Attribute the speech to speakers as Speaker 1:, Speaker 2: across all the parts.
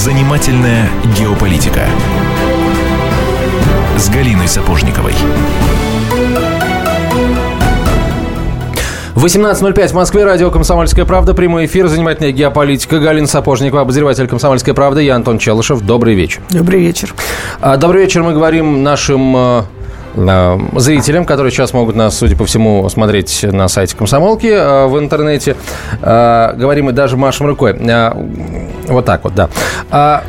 Speaker 1: Занимательная геополитика с Галиной Сапожниковой.
Speaker 2: 18.05 в Москве, радио «Комсомольская правда», прямой эфир, занимательная геополитика. Галина Сапожникова, обозреватель «Комсомольской правды». Я Антон Челышев. Добрый вечер.
Speaker 3: Добрый вечер.
Speaker 2: А, добрый вечер. Мы говорим нашим э, зрителям, которые сейчас могут нас, судя по всему, смотреть на сайте Комсомолки э, в интернете. Говорим и даже машем рукой. Вот так вот, да.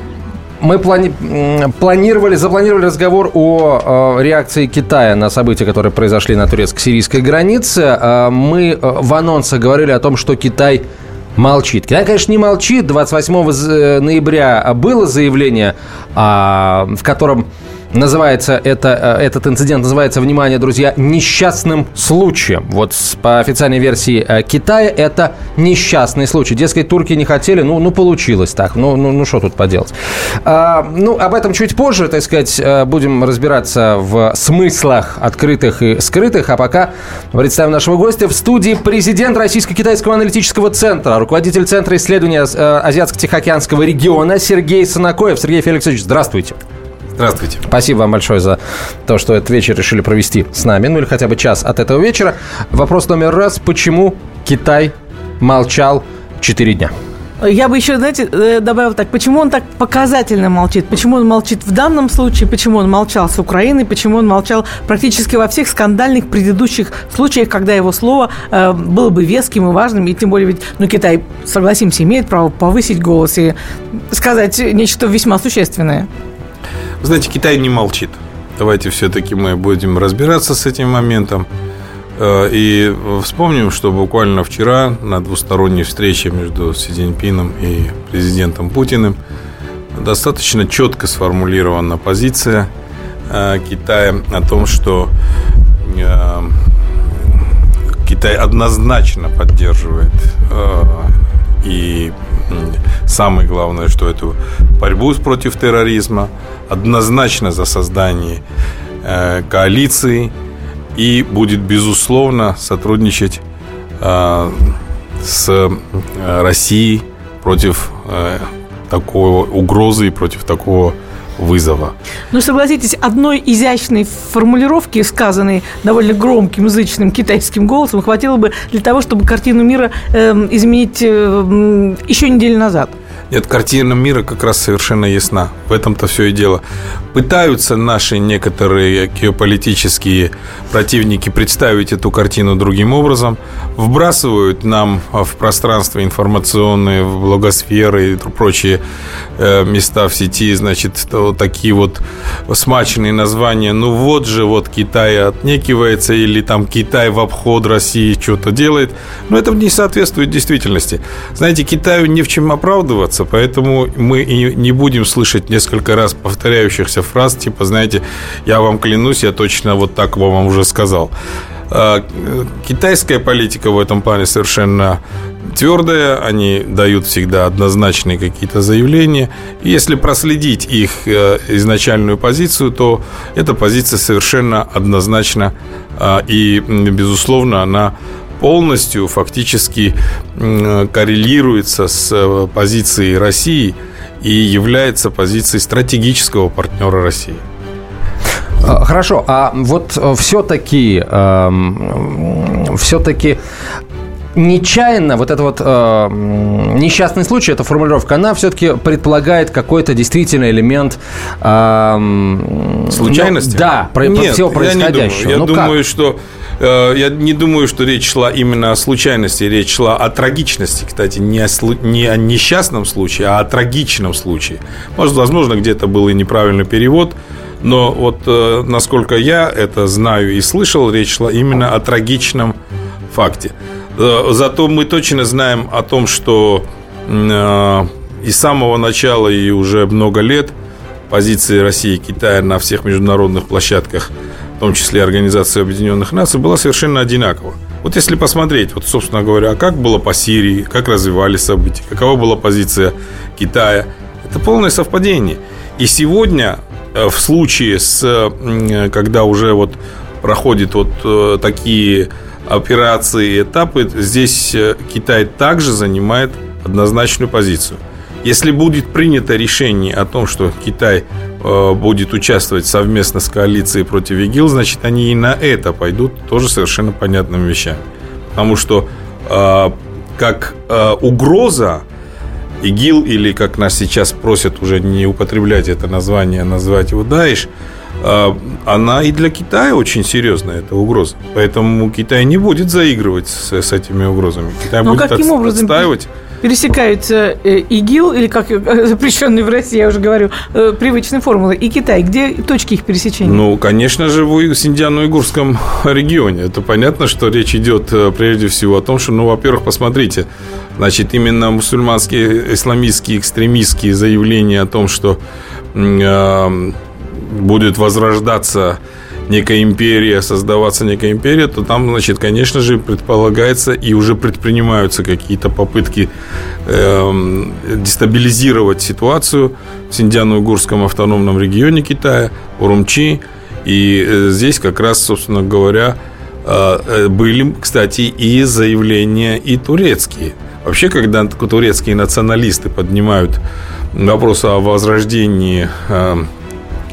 Speaker 2: Мы плани... планировали, запланировали разговор о, о реакции Китая на события, которые произошли на турецко-сирийской границе. А, мы э, в анонсах говорили о том, что Китай молчит. Китай, конечно, не молчит. 28 э, ноября было заявление, а, в котором Называется это, э, этот инцидент называется, внимание, друзья, несчастным случаем. Вот по официальной версии э, Китая это несчастный случай. Дескать, турки не хотели, ну, ну получилось так. Ну, ну, ну что тут поделать. А, ну, об этом чуть позже, так сказать, э, будем разбираться в смыслах открытых и скрытых. А пока представим нашего гостя в студии президент Российско-Китайского аналитического центра, руководитель Центра исследования Азиатско-Тихоокеанского региона Сергей Санакоев. Сергей Феликсович, здравствуйте.
Speaker 4: Здравствуйте.
Speaker 2: Спасибо вам большое за то, что этот вечер решили провести с нами, ну или хотя бы час от этого вечера. Вопрос номер раз. Почему Китай молчал 4 дня?
Speaker 3: Я бы еще, знаете, э, добавил так, почему он так показательно молчит, почему он молчит в данном случае, почему он молчал с Украиной, почему он молчал практически во всех скандальных предыдущих случаях, когда его слово э, было бы веским и важным, и тем более ведь, ну, Китай, согласимся, имеет право повысить голос и сказать нечто весьма существенное.
Speaker 4: Знаете, Китай не молчит. Давайте все-таки мы будем разбираться с этим моментом. Э, и вспомним, что буквально вчера на двусторонней встрече между Си Цзиньпином и президентом Путиным достаточно четко сформулирована позиция э, Китая о том, что э, Китай однозначно поддерживает и самое главное, что эту борьбу против терроризма однозначно за создание э, коалиции и будет, безусловно, сотрудничать э, с э, Россией против такой угрозы и против такого вызова.
Speaker 3: Ну, согласитесь, одной изящной формулировки, сказанной довольно громким, язычным китайским голосом, хватило бы для того, чтобы картину мира э, изменить э, еще неделю назад.
Speaker 4: Нет, картина мира как раз совершенно ясна. В этом-то все и дело. Пытаются наши некоторые геополитические противники представить эту картину другим образом. Вбрасывают нам в пространство информационные, в блогосферы и прочие э, места в сети, значит, вот такие вот смаченные названия. Ну вот же, вот Китай отнекивается, или там Китай в обход России что-то делает. Но это не соответствует действительности. Знаете, Китаю не в чем оправдываться меняться, поэтому мы и не будем слышать несколько раз повторяющихся фраз, типа, знаете, я вам клянусь, я точно вот так вам уже сказал. А, китайская политика в этом плане совершенно твердая, они дают всегда однозначные какие-то заявления. И если проследить их э, изначальную позицию, то эта позиция совершенно однозначна а, и, безусловно, она полностью фактически коррелируется с э, позицией России и является позицией стратегического партнера России.
Speaker 2: А, хорошо, а вот все-таки, эм, все-таки нечаянно вот это вот э, несчастный случай, эта формулировка, она все-таки предполагает какой-то действительно элемент
Speaker 4: э, случайности.
Speaker 2: Ну, да, про, Нет, всего происходящего.
Speaker 4: Я, не думаю. я ну, думаю, как? что Э, я не думаю, что речь шла именно о случайности, речь шла о трагичности, кстати, не о, не о несчастном случае, а о трагичном случае. Может, возможно, где-то был и неправильный перевод, но вот э, насколько я это знаю и слышал, речь шла именно о трагичном факте. Э, зато мы точно знаем о том, что и с самого начала, и уже много лет позиции России и Китая на всех международных площадках – том числе Организации Объединенных Наций, была совершенно одинакова. Вот если посмотреть, вот, собственно говоря, а как было по Сирии, как развивались события, какова была позиция Китая, это полное совпадение. И сегодня э, в случае с, э, когда уже вот проходят вот э, такие операции и этапы, здесь Китай также занимает однозначную позицию. Если будет принято решение о том, что Китай э, будет участвовать совместно с коалицией против ИГИЛ, значит, они и на это пойдут тоже совершенно понятными вещами. Потому что э, как э, угроза ИГИЛ, или как нас сейчас просят уже не употреблять это название, а назвать его Даиш, она и для Китая очень серьезная, эта угроза. Поэтому Китай не будет заигрывать с, с этими угрозами. Китай
Speaker 3: Но
Speaker 4: будет
Speaker 3: каким
Speaker 4: от,
Speaker 3: образом
Speaker 4: отстаивать
Speaker 3: пересекаются э, ИГИЛ, или как э, запрещенный в России, я уже говорю, э, привычные формулы, и Китай? Где точки их пересечения?
Speaker 4: Ну, конечно же, в Синдиано-Уйгурском регионе. Это понятно, что речь идет прежде всего о том, что, ну, во-первых, посмотрите, значит, именно мусульманские, исламистские, экстремистские заявления о том, что э, будет возрождаться некая империя, создаваться некая империя, то там, значит, конечно же, предполагается и уже предпринимаются какие-то попытки э, дестабилизировать ситуацию в Синдиано-Угурском автономном регионе Китая, Урумчи. И э, здесь как раз, собственно говоря, э, э, были, кстати, и заявления и турецкие. Вообще, когда турецкие националисты поднимают вопрос о возрождении э,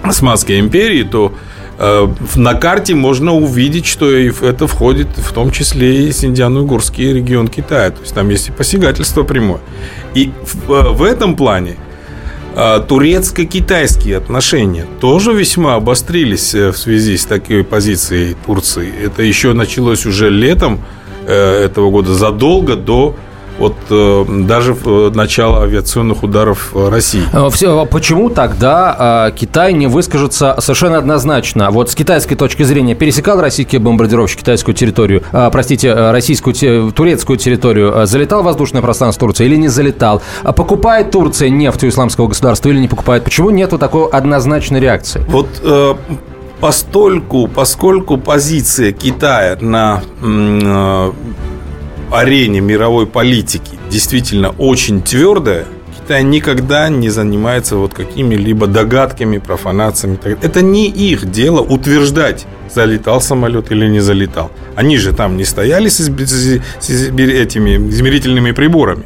Speaker 4: Османской империи, то на карте можно увидеть, что это входит в том числе и Синдиано-Угорский регион Китая. То есть там есть и посягательство прямое. И в, э, этом плане э, турецко-китайские отношения тоже весьма обострились в связи с такой позицией Турции. Это еще началось уже летом этого года, задолго до от э, даже э, начала авиационных ударов России.
Speaker 2: Э, все, почему тогда Китай не выскажется совершенно однозначно? Вот с китайской точки зрения пересекал российский бомбардировщик китайскую территорию, простите, российскую, турецкую территорию, залетал в воздушное пространство Турции или не залетал? Покупает Турция нефть у исламского государства или не покупает? Почему нету такой однозначной реакции?
Speaker 4: Вот постольку, поскольку позиция Китая на арене мировой политики действительно очень твердая, Китай никогда не занимается вот какими-либо догадками, профанациями. Это не их дело утверждать, залетал самолет или не залетал. Они же там не стояли с, этими измерительными приборами.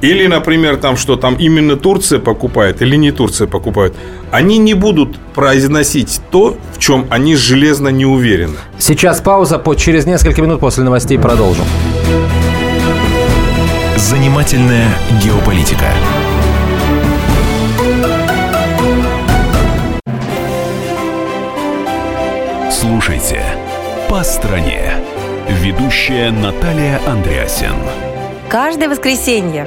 Speaker 4: Или, например, там, что там именно Турция покупает или не Турция покупает. Они не будут произносить то, в чем они железно не уверены.
Speaker 2: Сейчас пауза. По, через несколько минут после новостей продолжим.
Speaker 1: Занимательная геополитика. Слушайте «По стране». Ведущая Наталья Андреасен.
Speaker 5: Каждое воскресенье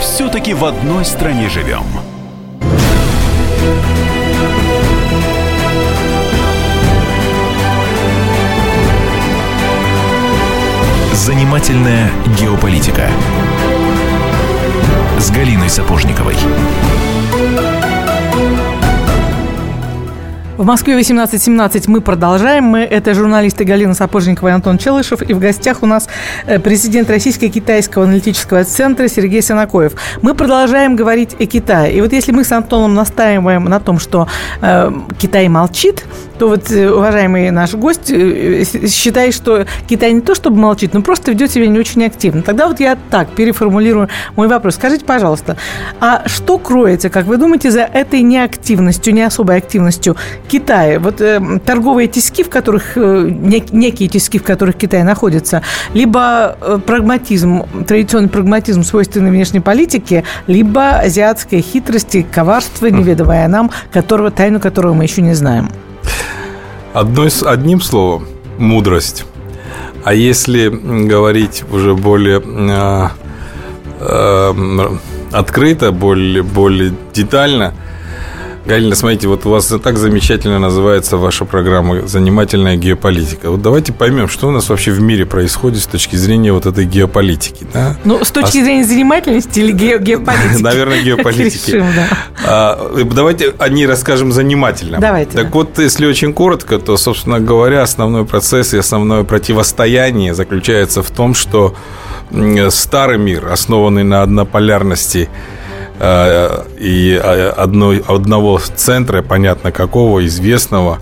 Speaker 1: все-таки в одной стране живем. Занимательная геополитика с Галиной Сапожниковой.
Speaker 3: В Москве 18.17 мы продолжаем. Мы, это журналисты Галина Сапожникова и Антон Челышев. И в гостях у нас э, президент Российско-Китайского аналитического центра Сергей Санакоев. Мы продолжаем говорить о Китае. И вот если мы с Антоном настаиваем на том, что э, Китай молчит, то вот э, уважаемый наш гость э, считает, что Китай не то чтобы молчит, но просто ведет себя не очень активно. Тогда вот я так переформулирую мой вопрос. Скажите, пожалуйста, а что кроется, как вы думаете, за этой неактивностью, не особой активностью Китае. Вот э, торговые тиски, в которых, э, нек, некие тиски, в которых Китай находится, либо э, прагматизм, традиционный прагматизм, свойственный внешней политике, либо азиатская хитрость и коварство, неведомое нам, которого, тайну которого мы еще не знаем.
Speaker 4: Одной, одним словом, мудрость. А если говорить уже более э, э, открыто, более, более детально – Галина, смотрите, вот у вас так замечательно называется ваша программа «Занимательная геополитика». Вот давайте поймем, что у нас вообще в мире происходит с точки зрения вот этой геополитики. Да?
Speaker 3: Ну, с точки а... зрения занимательности или ге- геополитики?
Speaker 4: Наверное, геополитики. Решим, да. а, давайте о ней расскажем занимательно.
Speaker 3: Давайте.
Speaker 4: Так да. вот, если очень коротко, то, собственно говоря, основной процесс и основное противостояние заключается в том, что старый мир, основанный на однополярности и э, одной, одного центра, понятно какого, известного,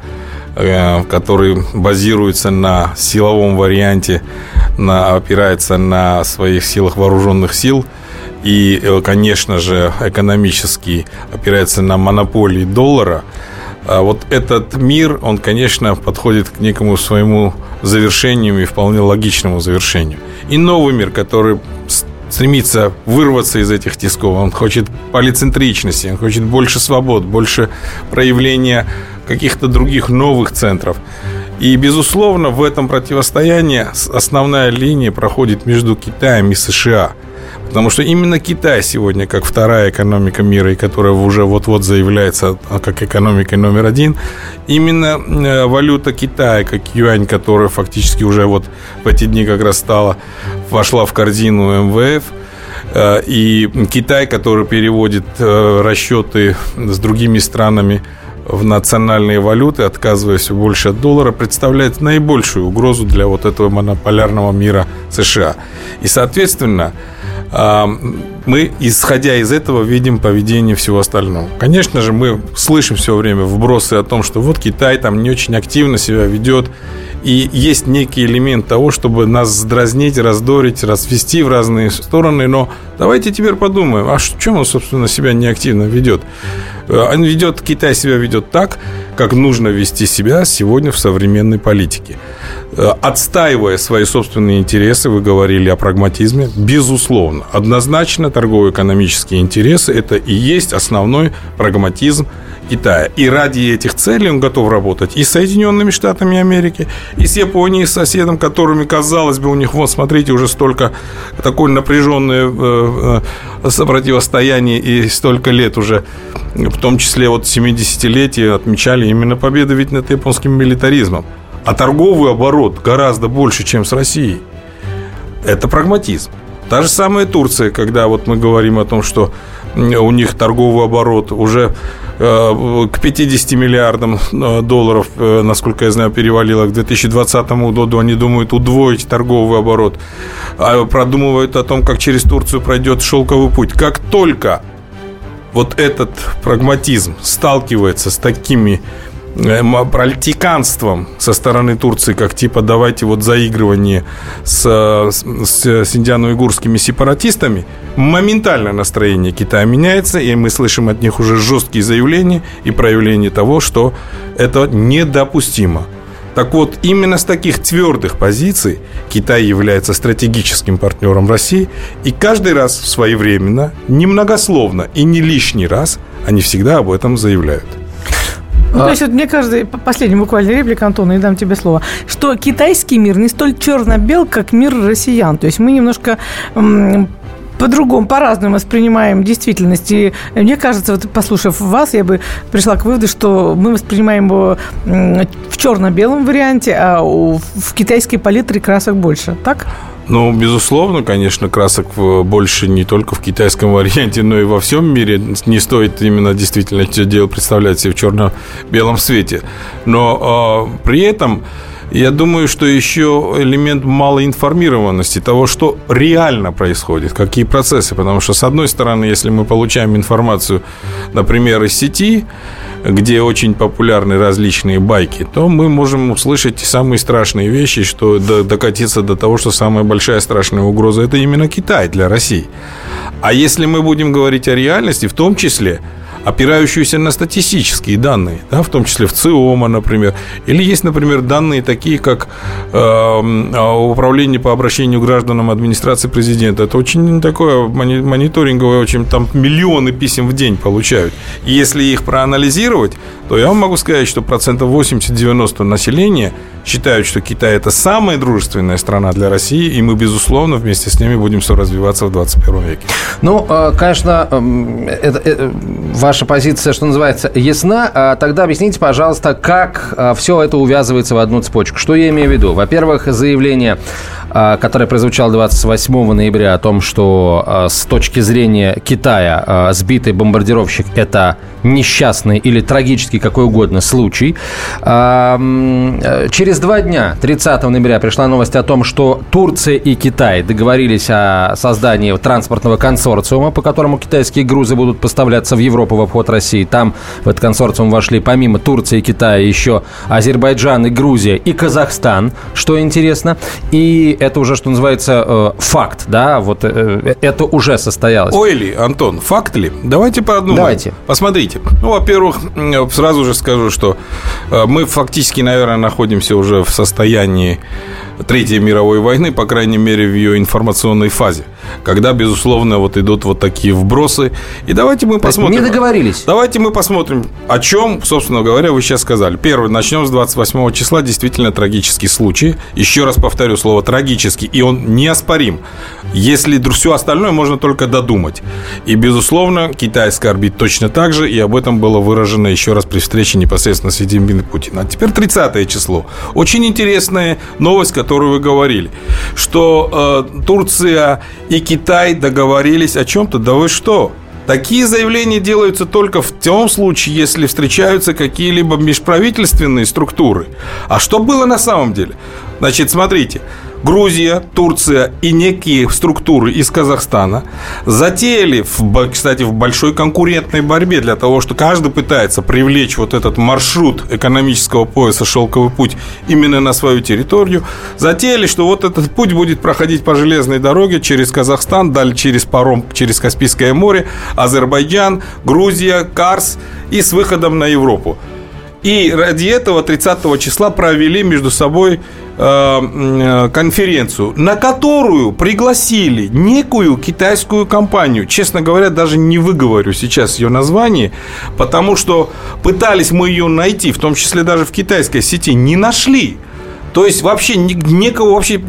Speaker 4: э, который базируется на силовом варианте, на, опирается на своих силах вооруженных сил и, конечно же, экономически опирается на монополии доллара, а вот этот мир, он, конечно, подходит к некому своему завершению и вполне логичному завершению. И новый мир, который стремится вырваться из этих тисков. Он хочет полицентричности, он хочет больше свобод, больше проявления каких-то других новых центров. И, безусловно, в этом противостоянии основная линия проходит между Китаем и США – Потому что именно Китай сегодня, как вторая экономика мира, и которая уже вот-вот заявляется как экономикой номер один, именно э, валюта Китая, как юань, которая фактически уже вот в эти дни как раз стала, вошла в корзину МВФ, э, и Китай, который переводит э, расчеты с другими странами в национальные валюты, отказываясь больше от доллара, представляет наибольшую угрозу для вот этого монополярного мира США. И, соответственно, мы, исходя из этого, видим поведение всего остального. Конечно же, мы слышим все время вбросы о том, что вот Китай там не очень активно себя ведет, и есть некий элемент того, чтобы нас сдразнить, раздорить, развести в разные стороны. Но давайте теперь подумаем, а в чем он, собственно, себя неактивно ведет? Э, он ведет, Китай себя ведет так, как нужно вести себя сегодня в современной политике. Э, отстаивая свои собственные интересы, вы говорили о прагматизме, безусловно. Однозначно торгово-экономические интересы – это и есть основной прагматизм Китая. И ради этих целей он готов работать и с Соединенными Штатами Америки, и с Японией, с соседом, которыми, казалось бы, у них, вот, смотрите, уже столько такое напряженное э, э, противостояние и столько лет уже, в том числе вот 70-летие отмечали именно победу ведь над японским милитаризмом. А торговый оборот гораздо больше, чем с Россией. Это прагматизм. Та же самая Турция, когда вот мы говорим о том, что у них торговый оборот уже э, к 50 миллиардам э, долларов, э, насколько я знаю, перевалило к 2020 году. Они думают удвоить торговый оборот. А продумывают о том, как через Турцию пройдет шелковый путь. Как только вот этот прагматизм сталкивается с такими политиканством со стороны Турции, как типа давайте вот заигрывание с, с, с индиано-уйгурскими сепаратистами, моментально настроение Китая меняется, и мы слышим от них уже жесткие заявления и проявления того, что это недопустимо. Так вот, именно с таких твердых позиций Китай является стратегическим партнером России, и каждый раз своевременно, немногословно и не лишний раз они всегда об этом заявляют.
Speaker 3: Ну, а... то есть, вот мне кажется, последняя буквально реплика, Антона, и дам тебе слово, что китайский мир не столь черно-бел, как мир россиян. То есть мы немножко по-другому, по-разному воспринимаем действительность. И мне кажется, вот послушав вас, я бы пришла к выводу, что мы воспринимаем его в черно-белом варианте, а в китайской палитре красок больше. Так?
Speaker 4: Ну, безусловно, конечно, красок больше не только в китайском варианте, но и во всем мире. Не стоит именно действительно это дело представлять себе в черно-белом свете. Но э, при этом я думаю, что еще элемент малоинформированности того, что реально происходит, какие процессы. Потому что, с одной стороны, если мы получаем информацию, например, из сети, где очень популярны различные байки, то мы можем услышать самые страшные вещи, что докатиться до того, что самая большая страшная угроза – это именно Китай для России. А если мы будем говорить о реальности, в том числе – опирающуюся на статистические данные, да, в том числе в ЦИОМа, например. Или есть, например, данные такие, как э, управление по обращению гражданам администрации президента. Это очень такое мониторинговое, очень там миллионы писем в день получают. И если их проанализировать, то я вам могу сказать, что процентов 80-90 населения считают, что Китай это самая дружественная страна для России, и мы, безусловно, вместе с ними будем все развиваться в 21 веке.
Speaker 2: Ну, э, конечно, эм, это, это, ваша позиция, что называется, ясна. А тогда объясните, пожалуйста, как а, все это увязывается в одну цепочку. Что я имею в виду? Во-первых, заявление которое прозвучало 28 ноября о том, что с точки зрения Китая сбитый бомбардировщик – это несчастный или трагический, какой угодно случай. Через два дня, 30 ноября, пришла новость о том, что Турция и Китай договорились о создании транспортного консорциума, по которому китайские грузы будут поставляться в Европу в обход России. Там в этот консорциум вошли помимо Турции и Китая еще Азербайджан и Грузия и Казахстан, что интересно. И это уже, что называется, э, факт, да, вот э, это уже состоялось.
Speaker 4: Ой ли, Антон, факт ли? Давайте по одному.
Speaker 2: Давайте.
Speaker 4: Посмотрите. Ну, во-первых, сразу же скажу, что э, мы фактически, наверное, находимся уже в состоянии Третьей мировой войны, по крайней мере, в ее информационной фазе, когда, безусловно, вот идут вот такие вбросы. И давайте мы посмотрим.
Speaker 2: Не договорились.
Speaker 4: Давайте мы посмотрим, о чем, собственно говоря, вы сейчас сказали. Первый, начнем с 28 числа, действительно трагический случай. Еще раз повторю слово трагический, и он неоспорим. Если все остальное можно только додумать. И, безусловно, Китай скорбит точно так же, и об этом было выражено еще раз при встрече непосредственно с Владимиром Путиным. А теперь 30 число. Очень интересная новость, которую вы говорили, что э, Турция и Китай договорились о чем-то. Да вы что? Такие заявления делаются только в том случае, если встречаются какие-либо межправительственные структуры. А что было на самом деле? Значит, смотрите, Грузия, Турция и некие структуры из Казахстана затеяли, в, кстати, в большой конкурентной борьбе для того, что каждый пытается привлечь вот этот маршрут экономического пояса «Шелковый путь» именно на свою территорию, затеяли, что вот этот путь будет проходить по железной дороге через Казахстан, далее через паром, через Каспийское море, Азербайджан, Грузия, Карс и с выходом на Европу. И ради этого 30 числа провели между собой э, э, конференцию, на которую пригласили некую китайскую компанию. Честно говоря, даже не выговорю сейчас ее название, потому что пытались мы ее найти, в том числе даже в китайской сети, не нашли. То есть вообще некого вообще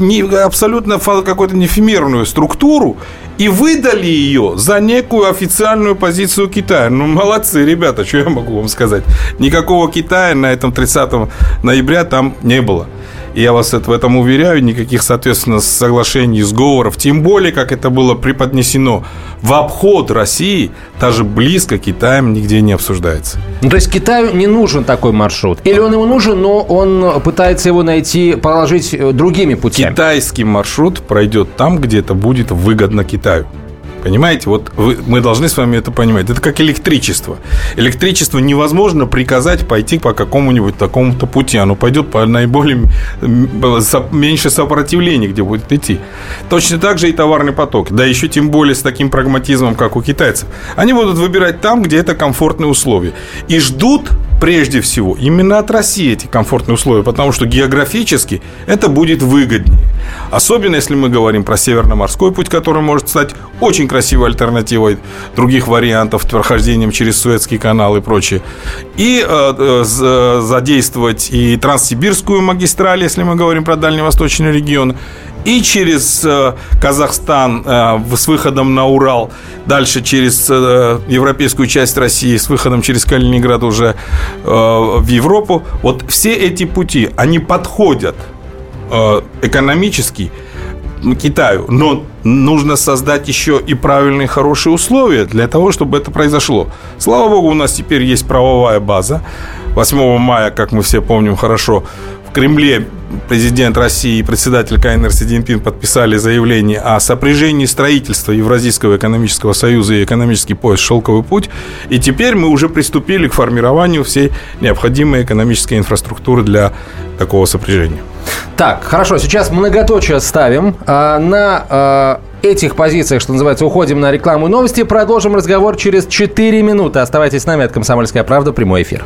Speaker 4: абсолютно какую-то нефемерную структуру и выдали ее за некую официальную позицию Китая. Ну, молодцы, ребята, что я могу вам сказать? Никакого Китая на этом 30 ноября там не было. Я вас в этом уверяю, никаких, соответственно, соглашений, сговоров, тем более, как это было преподнесено в обход России, даже близко Китаем нигде не обсуждается.
Speaker 2: Ну, то есть Китаю не нужен такой маршрут? Или он ему нужен, но он пытается его найти, положить э, другими путями?
Speaker 4: Китайский маршрут пройдет там, где это будет выгодно Китаю. Понимаете, вот вы, мы должны с вами это понимать. Это как электричество. Электричество невозможно приказать пойти по какому-нибудь такому-то пути. Оно пойдет по наиболее меньше сопротивления, где будет идти. Точно так же и товарный поток. Да еще тем более с таким прагматизмом, как у китайцев. Они будут выбирать там, где это комфортные условия. И ждут прежде всего именно от России эти комфортные условия, потому что географически это будет выгоднее. Особенно если мы говорим про Северно-морской путь, который может стать очень красивой альтернативой других вариантов прохождением через Суэцкий канал и прочее. И э, э, задействовать и Транссибирскую магистраль, если мы говорим про дальневосточный регион, и через э, Казахстан э, с выходом на Урал, дальше через э, европейскую часть России с выходом через Калининград уже в Европу. Вот все эти пути, они подходят экономически Китаю, но нужно создать еще и правильные хорошие условия для того, чтобы это произошло. Слава богу, у нас теперь есть правовая база. 8 мая, как мы все помним хорошо, в Кремле президент России и председатель КНР Си Цзиньпин подписали заявление о сопряжении строительства Евразийского экономического союза и экономический пояс «Шелковый путь». И теперь мы уже приступили к формированию всей необходимой экономической инфраструктуры для такого сопряжения.
Speaker 2: Так, хорошо, сейчас многоточие ставим. А, на а, этих позициях, что называется, уходим на рекламу и новости. Продолжим разговор через 4 минуты. Оставайтесь с нами. от «Комсомольская правда». Прямой эфир.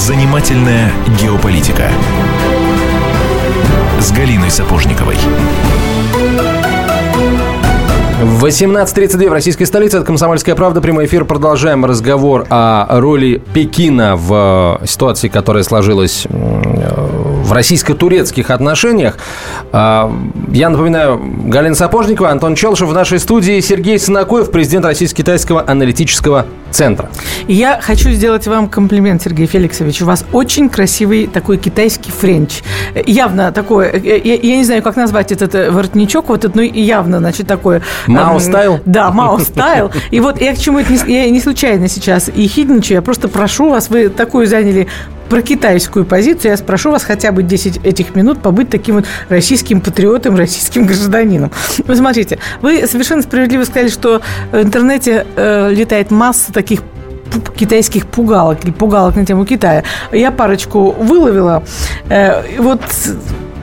Speaker 1: Занимательная геополитика с Галиной Сапожниковой.
Speaker 2: 18.32 в российской столице. Это «Комсомольская правда». Прямой эфир. Продолжаем разговор о роли Пекина в э, ситуации, которая сложилась э, в российско-турецких отношениях. А, я напоминаю, Галина Сапожникова, Антон Челшев в нашей студии, Сергей Сынакоев, президент Российско-китайского аналитического центра.
Speaker 3: Я хочу сделать вам комплимент, Сергей Феликсович. У вас очень красивый такой китайский френч. Явно такой, э, я, я не знаю, как назвать этот воротничок, вот этот, ну явно, значит, такое
Speaker 2: Мао style?
Speaker 3: Да, Мао style. И вот я к чему это не, я не случайно сейчас ехидничаю, я просто прошу вас, вы такую заняли про китайскую позицию, я спрошу вас хотя бы 10 этих минут побыть таким вот российским патриотом, российским гражданином. Вы смотрите, вы совершенно справедливо сказали, что в интернете э, летает масса таких китайских пугалок или пугалок на тему Китая. Я парочку выловила. Э, вот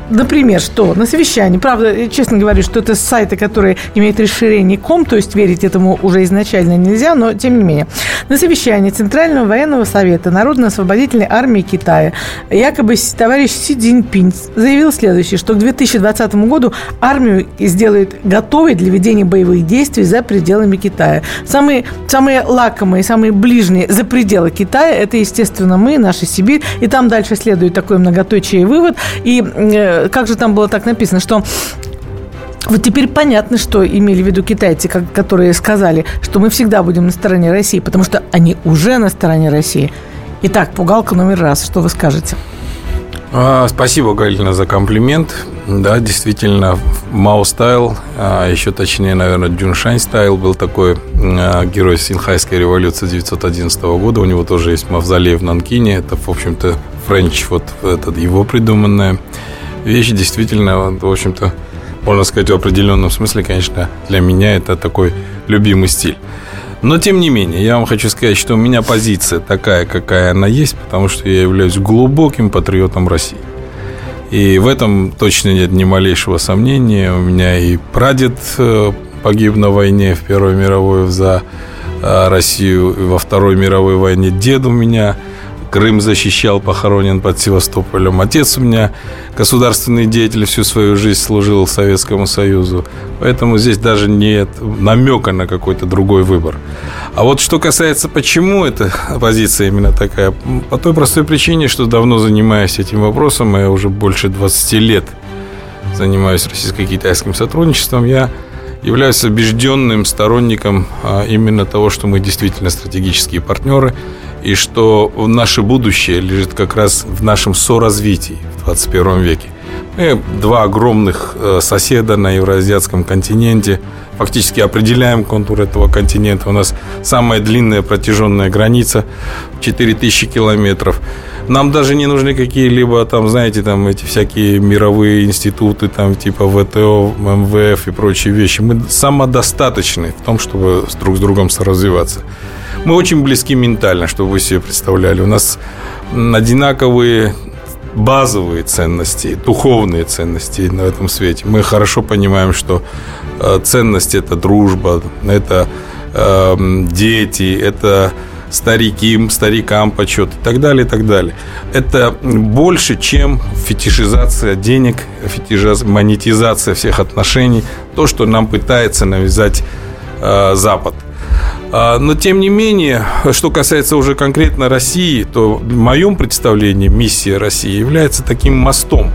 Speaker 3: Например, что на совещании, правда, честно говорю, что это сайты, которые имеют расширение ком, то есть верить этому уже изначально нельзя, но тем не менее. На совещании Центрального военного совета Народно-освободительной армии Китая якобы товарищ Си Цзиньпинь заявил следующее, что к 2020 году армию сделают готовой для ведения боевых действий за пределами Китая. Самые, самые лакомые, самые ближние за пределы Китая, это, естественно, мы, наша Сибирь, и там дальше следует такой многоточие вывод, и э, как же там было так написано, что вот теперь понятно, что имели в виду китайцы, как, которые сказали, что мы всегда будем на стороне России, потому что они уже на стороне России. Итак, пугалка номер раз. Что вы скажете?
Speaker 4: А, спасибо, Галина, за комплимент. Да, действительно, Мао style, а еще точнее, наверное, Чжуншань style был такой а, герой Синьхайской революции 1911 года. У него тоже есть мавзолей в Нанкине. Это, в общем-то, френч, вот этот его придуманная вещь действительно, в общем-то, можно сказать, в определенном смысле, конечно, для меня это такой любимый стиль. Но, тем не менее, я вам хочу сказать, что у меня позиция такая, какая она есть, потому что я являюсь глубоким патриотом России. И в этом точно нет ни малейшего сомнения. У меня и прадед э, погиб на войне в Первой мировой за э, Россию, во Второй мировой войне дед у меня – Крым защищал, похоронен под Севастополем. Отец у меня государственный деятель, всю свою жизнь служил Советскому Союзу. Поэтому здесь даже нет намека на какой-то другой выбор. А вот что касается, почему эта позиция именно такая, по той простой причине, что давно занимаюсь этим вопросом, я уже больше 20 лет занимаюсь российско-китайским сотрудничеством, я являюсь убежденным сторонником а, именно того, что мы действительно стратегические партнеры – и что наше будущее лежит как раз в нашем соразвитии в 21 веке. Мы два огромных э, соседа на евроазиатском континенте, фактически определяем контур этого континента. У нас самая длинная протяженная граница 4000 километров. Нам даже не нужны какие-либо там, знаете, там эти всякие мировые институты, там типа ВТО, МВФ и прочие вещи. Мы самодостаточны в том, чтобы друг с другом соразвиваться. Мы очень близки ментально, чтобы вы себе представляли. У нас одинаковые базовые ценности, духовные ценности на этом свете. Мы хорошо понимаем, что э, ценность – это дружба, это э, дети, это старики, старикам почет и так далее, и так далее. Это больше, чем фетишизация денег, фетишизация, монетизация всех отношений, то, что нам пытается навязать э, Запад. А, но, тем не менее, что касается уже конкретно России, то в моем представлении миссия России является таким мостом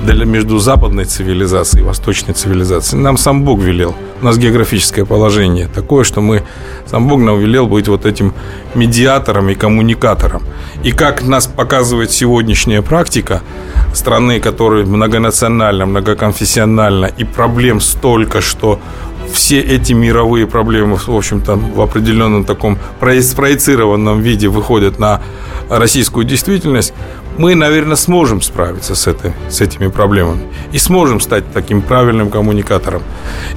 Speaker 4: для между западной цивилизацией и восточной цивилизацией. Нам сам Бог велел. У нас географическое положение такое, что мы сам Бог нам велел быть вот этим медиатором и коммуникатором. И как нас показывает сегодняшняя практика страны, которая многонациональна, многоконфессиональна, и проблем столько, что все эти мировые проблемы, в общем-то, в определенном таком спроецированном виде выходят на российскую действительность, мы, наверное, сможем справиться с, этой, с этими проблемами и сможем стать таким правильным коммуникатором.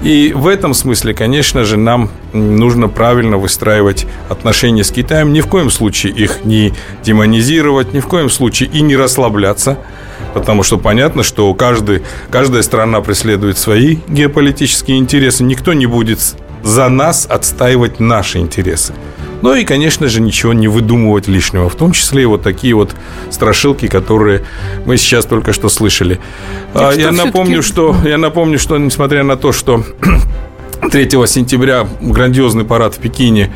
Speaker 4: И в этом смысле, конечно же, нам нужно правильно выстраивать отношения с Китаем, ни в коем случае их не демонизировать, ни в коем случае и не расслабляться – потому что понятно, что каждый, каждая страна преследует свои геополитические интересы. Никто не будет за нас отстаивать наши интересы. Ну и, конечно же, ничего не выдумывать лишнего, в том числе и вот такие вот страшилки, которые мы сейчас только что слышали.
Speaker 3: Так
Speaker 4: я напомню, что я напомню, что несмотря на то, что 3 сентября грандиозный парад в Пекине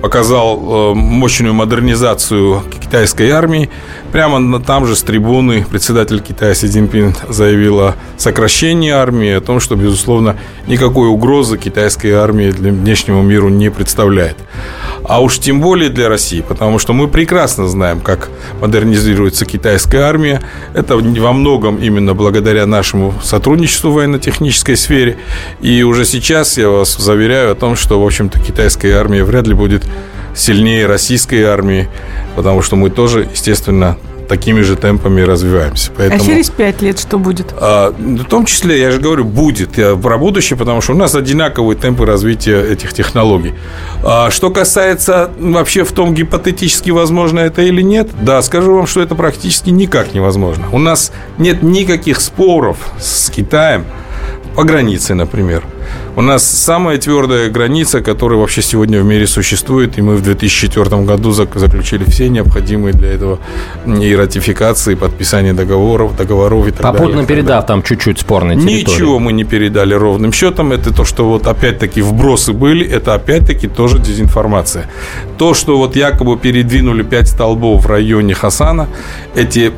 Speaker 4: показал э, мощную модернизацию китайской армии. Прямо там же с трибуны председатель Китая Си Цзиньпин заявил о сокращении армии, о том, что, безусловно, никакой угрозы китайской армии для внешнему миру не представляет. А уж тем более для России, потому что мы прекрасно знаем, как модернизируется китайская армия. Это во многом именно благодаря нашему сотрудничеству в военно-технической сфере. И уже сейчас я вас заверяю о том, что, в общем-то, китайская армия вряд ли будет сильнее российской армии, потому что мы тоже, естественно, такими же темпами развиваемся.
Speaker 3: А Поэтому, а через пять лет что будет?
Speaker 4: А, в том числе, я же говорю, будет я про будущее, потому что у нас одинаковые темпы развития этих технологий. А, что касается вообще в том, гипотетически возможно это или нет, да, скажу вам, что это практически никак невозможно. У нас нет никаких споров с Китаем по границе, например. У нас самая твердая граница, которая вообще сегодня в мире существует, и мы в 2004 году заключили все необходимые для этого и ратификации, и подписание договоров, договоров и так
Speaker 2: Попутно
Speaker 4: далее.
Speaker 2: передав там чуть-чуть спорной территории.
Speaker 4: Ничего мы не передали ровным счетом. Это то, что вот опять-таки вбросы были, это опять-таки тоже дезинформация. То, что вот якобы передвинули пять столбов в районе Хасана, эти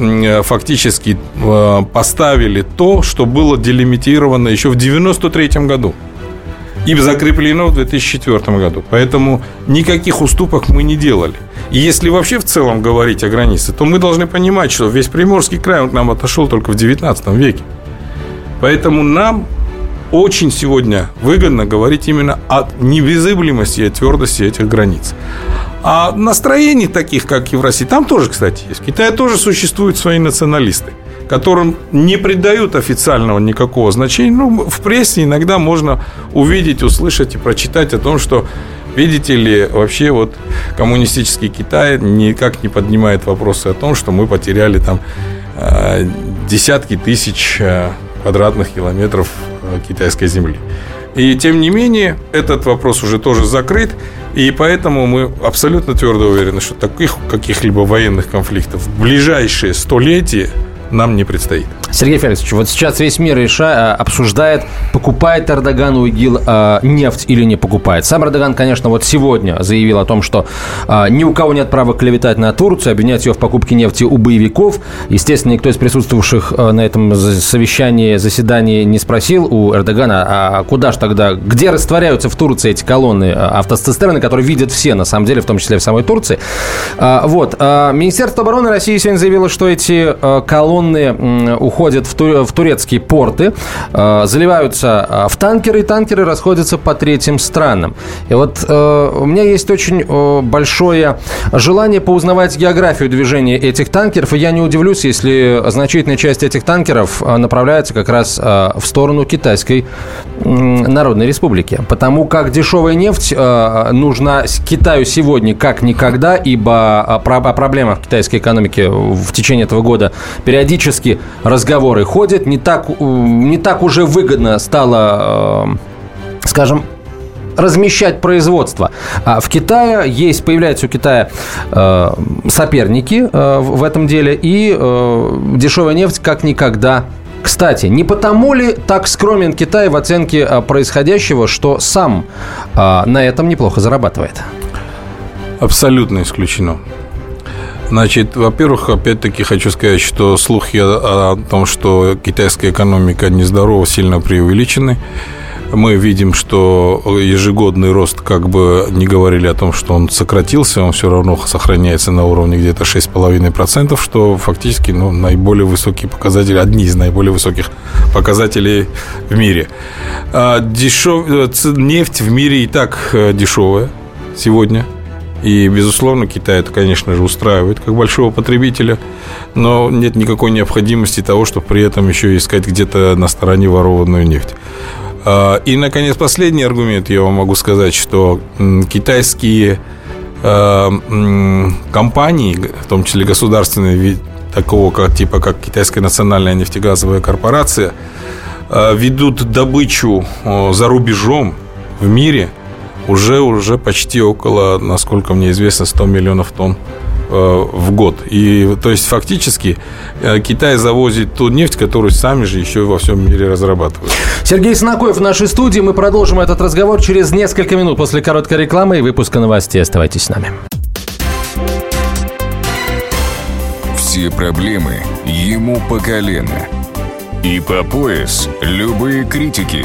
Speaker 4: фактически э, поставили то, что было делимитировано еще в 93 году и закреплено в 2004 году. Поэтому никаких уступок мы не делали. И если вообще в целом говорить о границе, то мы должны понимать, что весь Приморский край он к нам отошел только в 19 веке. Поэтому нам очень сегодня выгодно говорить именно о невизиблемости и твердости этих границ. А настроений таких, как и в России, там тоже, кстати, есть. В Китае тоже существуют свои националисты которым не придают официального никакого значения. Ну, в прессе иногда можно увидеть, услышать и прочитать о том, что Видите ли, вообще вот коммунистический Китай никак не поднимает вопросы о том, что мы потеряли там э, десятки тысяч э, квадратных километров э, китайской земли. И тем не менее, этот вопрос уже тоже закрыт, и поэтому мы абсолютно твердо уверены, что таких каких-либо военных конфликтов в ближайшие столетия нам не предстоит.
Speaker 2: Сергей Феликсович, вот сейчас весь мир реша, а, обсуждает, покупает Эрдоган у ИГИЛ э, нефть или не покупает. Сам Эрдоган, конечно, вот сегодня заявил о том, что э, ни у кого нет права клеветать на Турцию, обвинять ее в покупке нефти у боевиков. Естественно, никто из присутствовавших э, на этом совещании, заседании не спросил у Эрдогана, а куда же тогда, где растворяются в Турции эти колонны автоцистерны, которые видят все, на самом деле, в том числе в самой Турции. Э, вот. Э, Министерство обороны России сегодня заявило, что эти э, колонны уходят уходят в, тур, в турецкие порты, э, заливаются э, в танкеры, и танкеры расходятся по третьим странам. И вот э, у меня есть очень большое желание поузнавать географию движения этих танкеров, и я не удивлюсь, если значительная часть этих танкеров направляется как раз в сторону Китайской Народной Республики. Потому как дешевая нефть нужна Китаю сегодня как никогда, ибо о проблемах китайской экономики в течение этого года периодически разговаривают разговоры ходят, не так, не так уже выгодно стало, э, скажем, размещать производство. А в Китае есть, появляются у Китая э, соперники э, в этом деле, и э, дешевая нефть как никогда кстати, не потому ли так скромен Китай в оценке э, происходящего, что сам э, на этом неплохо зарабатывает?
Speaker 4: Абсолютно исключено. Значит, во-первых, опять-таки хочу сказать, что слухи о, том, что китайская экономика нездорова, сильно преувеличены. Мы видим, что ежегодный рост, как бы не говорили о том, что он сократился, он все равно сохраняется на уровне где-то 6,5%, что фактически ну, наиболее высокие показатели, одни из наиболее высоких показателей в мире. А дешев... Нефть в мире и так э, дешевая сегодня – и, безусловно, Китай это, конечно же, устраивает как большого потребителя, но нет никакой необходимости того, чтобы при этом еще искать где-то на стороне ворованную нефть. А, и, наконец, последний аргумент я вам могу сказать, что китайские а, компании, в том числе государственные, такого как, типа как Китайская национальная нефтегазовая корпорация, а, ведут добычу за рубежом в мире – уже, уже почти около, насколько мне известно, 100 миллионов тонн э, в год. И то есть фактически э, Китай завозит ту нефть, которую сами же еще во всем мире разрабатывают.
Speaker 2: Сергей Снакоев в нашей студии. Мы продолжим этот разговор через несколько минут после короткой рекламы и выпуска новостей. Оставайтесь с нами.
Speaker 6: Все проблемы ему по колено. И по пояс любые критики.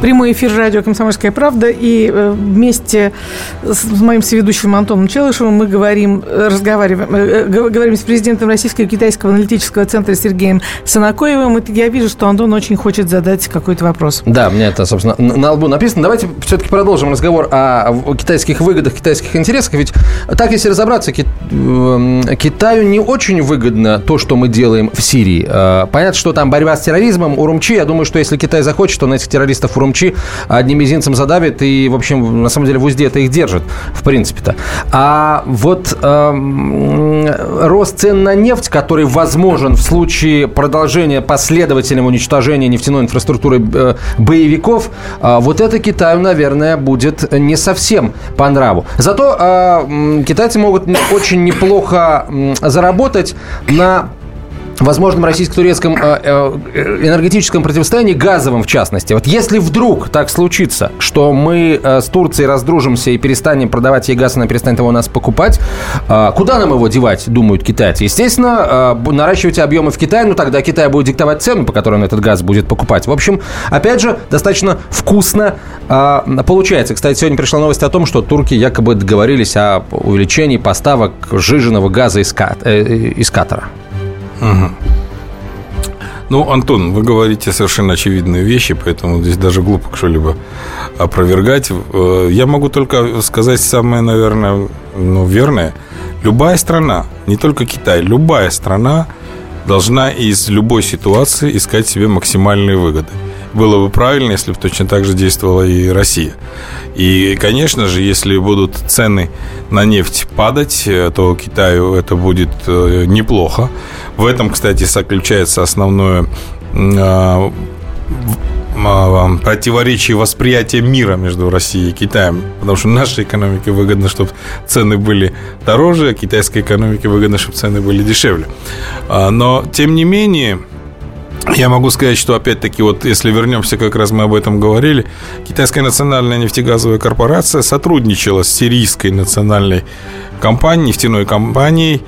Speaker 3: Прямой эфир радио «Комсомольская правда». И э, вместе с моим соведущим Антоном Челышевым мы говорим, э, разговариваем, э, говорим с президентом Российского и Китайского аналитического центра Сергеем Санакоевым. И я вижу, что Антон очень хочет задать какой-то вопрос.
Speaker 2: Да, мне это, собственно, на лбу написано. Давайте все-таки продолжим разговор о китайских выгодах, китайских интересах. Ведь так, если разобраться, Китаю не очень выгодно то, что мы делаем в Сирии. Понятно, что там борьба с терроризмом, Урумчи. Я думаю, что если Китай захочет, то на этих террористов Урумчи Урумчи одним мизинцем задавит и, в общем, на самом деле в узде это их держит, в принципе-то. А вот э, рост цен на нефть, который возможен в случае продолжения последовательного уничтожения нефтяной инфраструктуры э, боевиков, э, вот это Китаю, наверное, будет не совсем по нраву. Зато э, китайцы могут очень неплохо заработать на возможном российско-турецком э, э, энергетическом противостоянии, газовом в частности. Вот если вдруг так случится, что мы э, с Турцией раздружимся и перестанем продавать ей газ, она перестанет его у нас покупать, куда нам его девать, думают китайцы? Естественно, наращивать объемы в Китае, ну тогда Китай будет диктовать цену, по которой он этот газ будет покупать. В общем, опять же, достаточно вкусно получается. Кстати, сегодня пришла новость о том, что турки якобы договорились о увеличении поставок жиженного газа из, из Катара.
Speaker 4: Угу. Ну, Антон, вы говорите совершенно очевидные вещи, поэтому здесь даже глупо что-либо опровергать. Э, я могу только сказать самое, наверное, ну, верное. Любая страна, не только Китай, любая страна должна из любой ситуации искать себе максимальные выгоды. Было бы правильно, если бы точно так же действовала и Россия. И, конечно же, если будут цены на нефть падать, э, то Китаю это будет э, неплохо. В этом, кстати, заключается основное противоречие восприятия мира между Россией и Китаем. Потому что нашей экономике выгодно, чтобы цены были дороже, а китайской экономике выгодно, чтобы цены были дешевле. А, но, тем не менее, я могу сказать, что опять-таки, вот если вернемся, как раз мы об этом говорили, Китайская национальная нефтегазовая корпорация сотрудничала с сирийской национальной компанией, нефтяной компанией,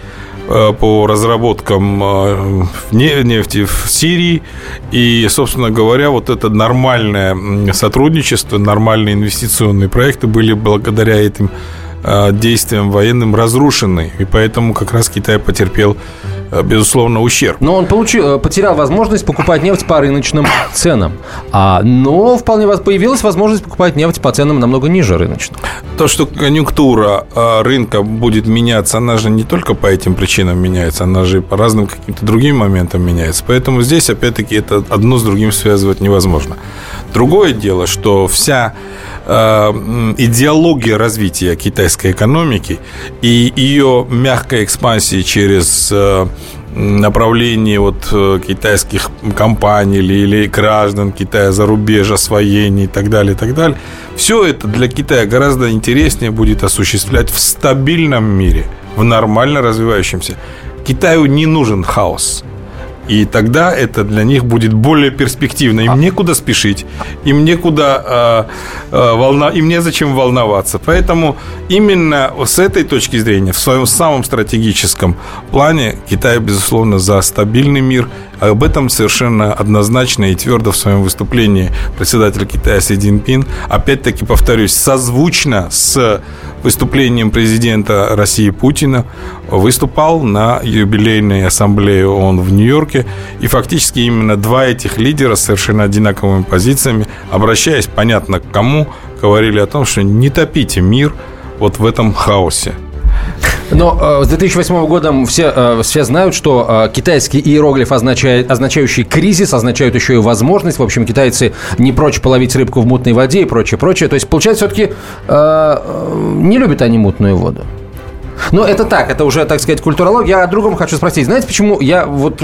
Speaker 4: по разработкам э, нефти в Сирии. И, собственно говоря, вот это нормальное сотрудничество, нормальные инвестиционные проекты были благодаря этим э, действиям военным разрушены. И поэтому как раз Китай потерпел Э, безусловно, ущерб.
Speaker 2: Но он получил, э, потерял возможность покупать нефть по рыночным ценам. А, но вполне появилась возможность покупать нефть по ценам намного ниже рыночных.
Speaker 4: То, что конъюнктура э, рынка будет меняться, она же не только по этим причинам меняется, она же по разным каким-то другим моментам меняется. Поэтому здесь, опять-таки, это одно с другим связывать невозможно. Другое дело, что вся идеология развития китайской экономики и ее мягкой экспансии через направлении вот э, китайских компаний или, или граждан Китая за рубеж, освоений и так далее, и так далее. Все это для Китая гораздо интереснее будет осуществлять в стабильном мире, в нормально развивающемся. Китаю не нужен хаос. И тогда это для них будет более перспективно. Им некуда спешить, им некуда э, э, волна, им незачем волноваться. Поэтому именно с этой точки зрения, в своем самом стратегическом плане, Китай, безусловно, за стабильный мир. Об этом совершенно однозначно и твердо в своем выступлении председатель Китая Си Цзиньпин, опять-таки повторюсь, созвучно с выступлением президента России Путина выступал на юбилейной ассамблее ООН в Нью-Йорке. И фактически именно два этих лидера с совершенно одинаковыми позициями, обращаясь понятно к кому, говорили о том, что не топите мир вот в этом хаосе.
Speaker 2: Но э, с 2008 года все, э, все знают, что э, китайский иероглиф, означает, означающий кризис, означает еще и возможность. В общем, китайцы не прочь половить рыбку в мутной воде и прочее, прочее. То есть, получается, все-таки э, не любят они мутную воду. Но это так, это уже, так сказать, культурология. Я о другом хочу спросить. Знаете, почему я вот...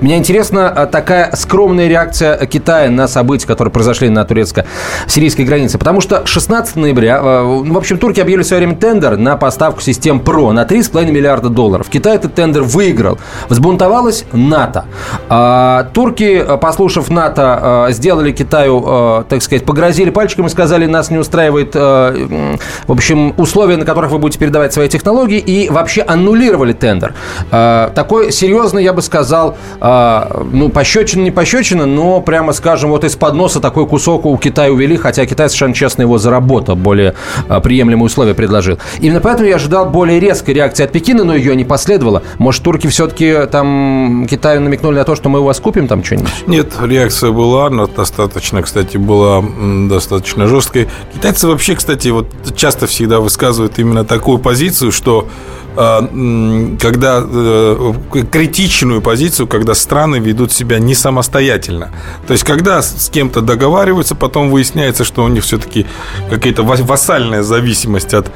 Speaker 2: Меня интересна а, такая скромная реакция Китая на события, которые произошли на турецко-сирийской границе. Потому что 16 ноября, а, в общем, турки объявили в свое время тендер на поставку систем ПРО на 3,5 миллиарда долларов. Китай этот тендер выиграл. Взбунтовалась НАТО. А, турки, послушав НАТО, сделали Китаю, так сказать, погрозили пальчиком и сказали, нас не устраивает, в общем, условия, на которых вы будете передавать свои технологии, и вообще аннулировали тендер. А, такой серьезный, я бы сказал, а, ну, пощечина, не пощечина, но, прямо скажем, вот из-под носа такой кусок у Китая увели, хотя Китай совершенно честно его заработал, более а, приемлемые условия предложил. Именно поэтому я ожидал более резкой реакции от Пекина, но ее не последовало. Может, турки все-таки там Китаю намекнули на то, что мы у вас купим там что-нибудь?
Speaker 4: Нет, реакция была, она достаточно, кстати, была достаточно жесткой. Китайцы вообще, кстати, вот часто всегда высказывают именно такую позицию, что когда э, критичную позицию, когда страны ведут себя не самостоятельно. То есть, когда с кем-то договариваются, потом выясняется, что у них все-таки какая-то вассальная зависимость от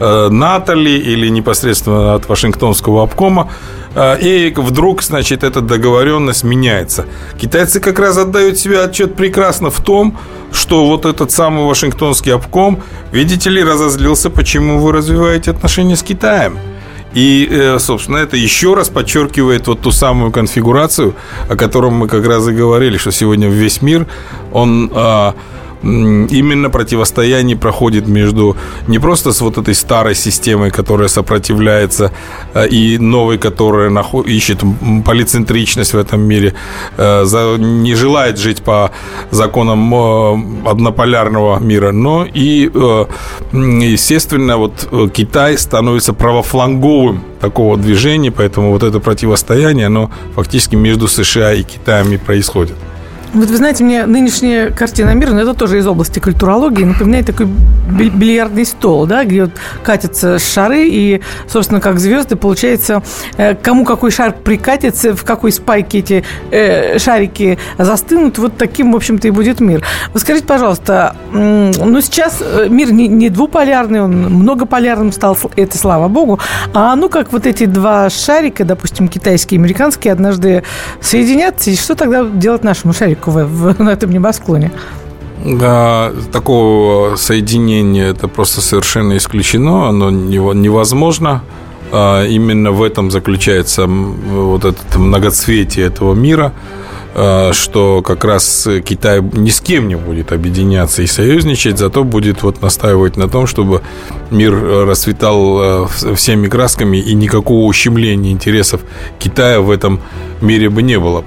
Speaker 4: э, НАТО ли или непосредственно от Вашингтонского обкома. А, и вдруг, значит, эта договоренность меняется. Китайцы как раз отдают себе отчет прекрасно в том, что вот этот самый Вашингтонский обком, видите ли, разозлился, почему вы развиваете отношения с Китаем. И, э, собственно, это еще раз подчеркивает вот ту самую конфигурацию, о котором мы как раз и говорили, что сегодня весь мир, он а, именно противостояние проходит между не просто с вот этой старой системой, которая сопротивляется, э, и новой, которая ищет полицентричность в этом мире, э, не желает жить по законам э, однополярного мира, но и, естественно, вот Китай становится правофланговым такого движения, поэтому вот это противостояние, оно фактически между США и Китаем и происходит.
Speaker 3: Вот вы знаете, мне нынешняя картина мира, но это тоже из области культурологии, напоминает такой бильярдный стол, да, где вот катятся шары, и, собственно, как звезды, получается, э, кому какой шар прикатится, в какой спайке эти э, шарики застынут, вот таким, в общем-то, и будет мир. Вот скажите, пожалуйста, ну, сейчас э, мир не, не двуполярный, он многополярным стал, это слава богу, а ну, как вот эти два шарика, допустим, китайский и американский, однажды соединятся, и что тогда делать нашему шарику? В, в, на этом небосклоне.
Speaker 4: Да, такого соединения это просто совершенно исключено, оно невозможно. А именно в этом заключается вот это многоцветие этого мира, а, что как раз Китай ни с кем не будет объединяться и союзничать, зато будет вот настаивать на том, чтобы мир расцветал а, всеми красками и никакого ущемления интересов Китая в этом мире бы не было.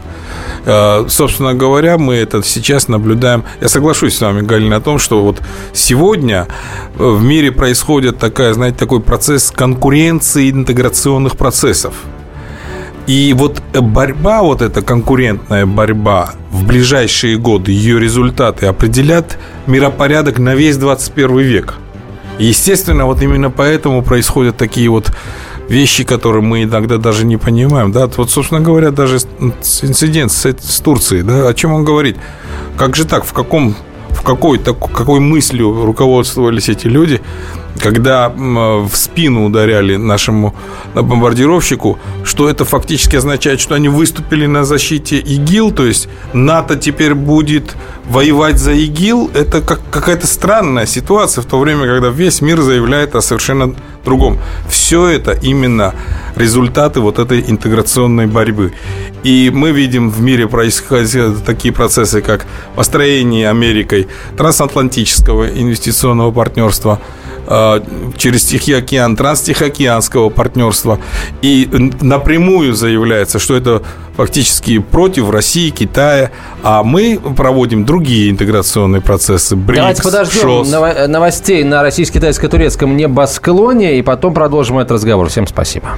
Speaker 4: Э, собственно говоря, мы это сейчас наблюдаем. Я соглашусь с вами, Галина, о том, что вот сегодня э, в мире происходит такая, знаете, такой процесс конкуренции интеграционных процессов. И вот борьба, вот эта конкурентная борьба в ближайшие годы, ее результаты определят миропорядок на весь 21 век. естественно, вот именно поэтому происходят такие вот вещи, которые мы иногда даже не понимаем. Да? Вот, собственно говоря, даже инцидент с, с Турцией, да, о чем он говорит? Как же так, в каком в какой, так, какой мыслью руководствовались эти люди, когда в спину ударяли нашему бомбардировщику, что это фактически означает, что они выступили на защите ИГИЛ, то есть НАТО теперь будет воевать за ИГИЛ, это как какая-то странная ситуация в то время, когда весь мир заявляет о совершенно другом. Все это именно результаты вот этой интеграционной борьбы. И мы видим в мире происходят такие процессы, как построение Америкой трансатлантического инвестиционного партнерства – Э, через Тихий океан, транстихоокеанского партнерства. И напрямую заявляется, что это фактически против России, Китая, а мы проводим другие интеграционные процессы. БРИКС,
Speaker 2: Давайте подождем ШОС. новостей на российско-китайско-турецком небосклоне, и потом продолжим этот разговор. Всем спасибо.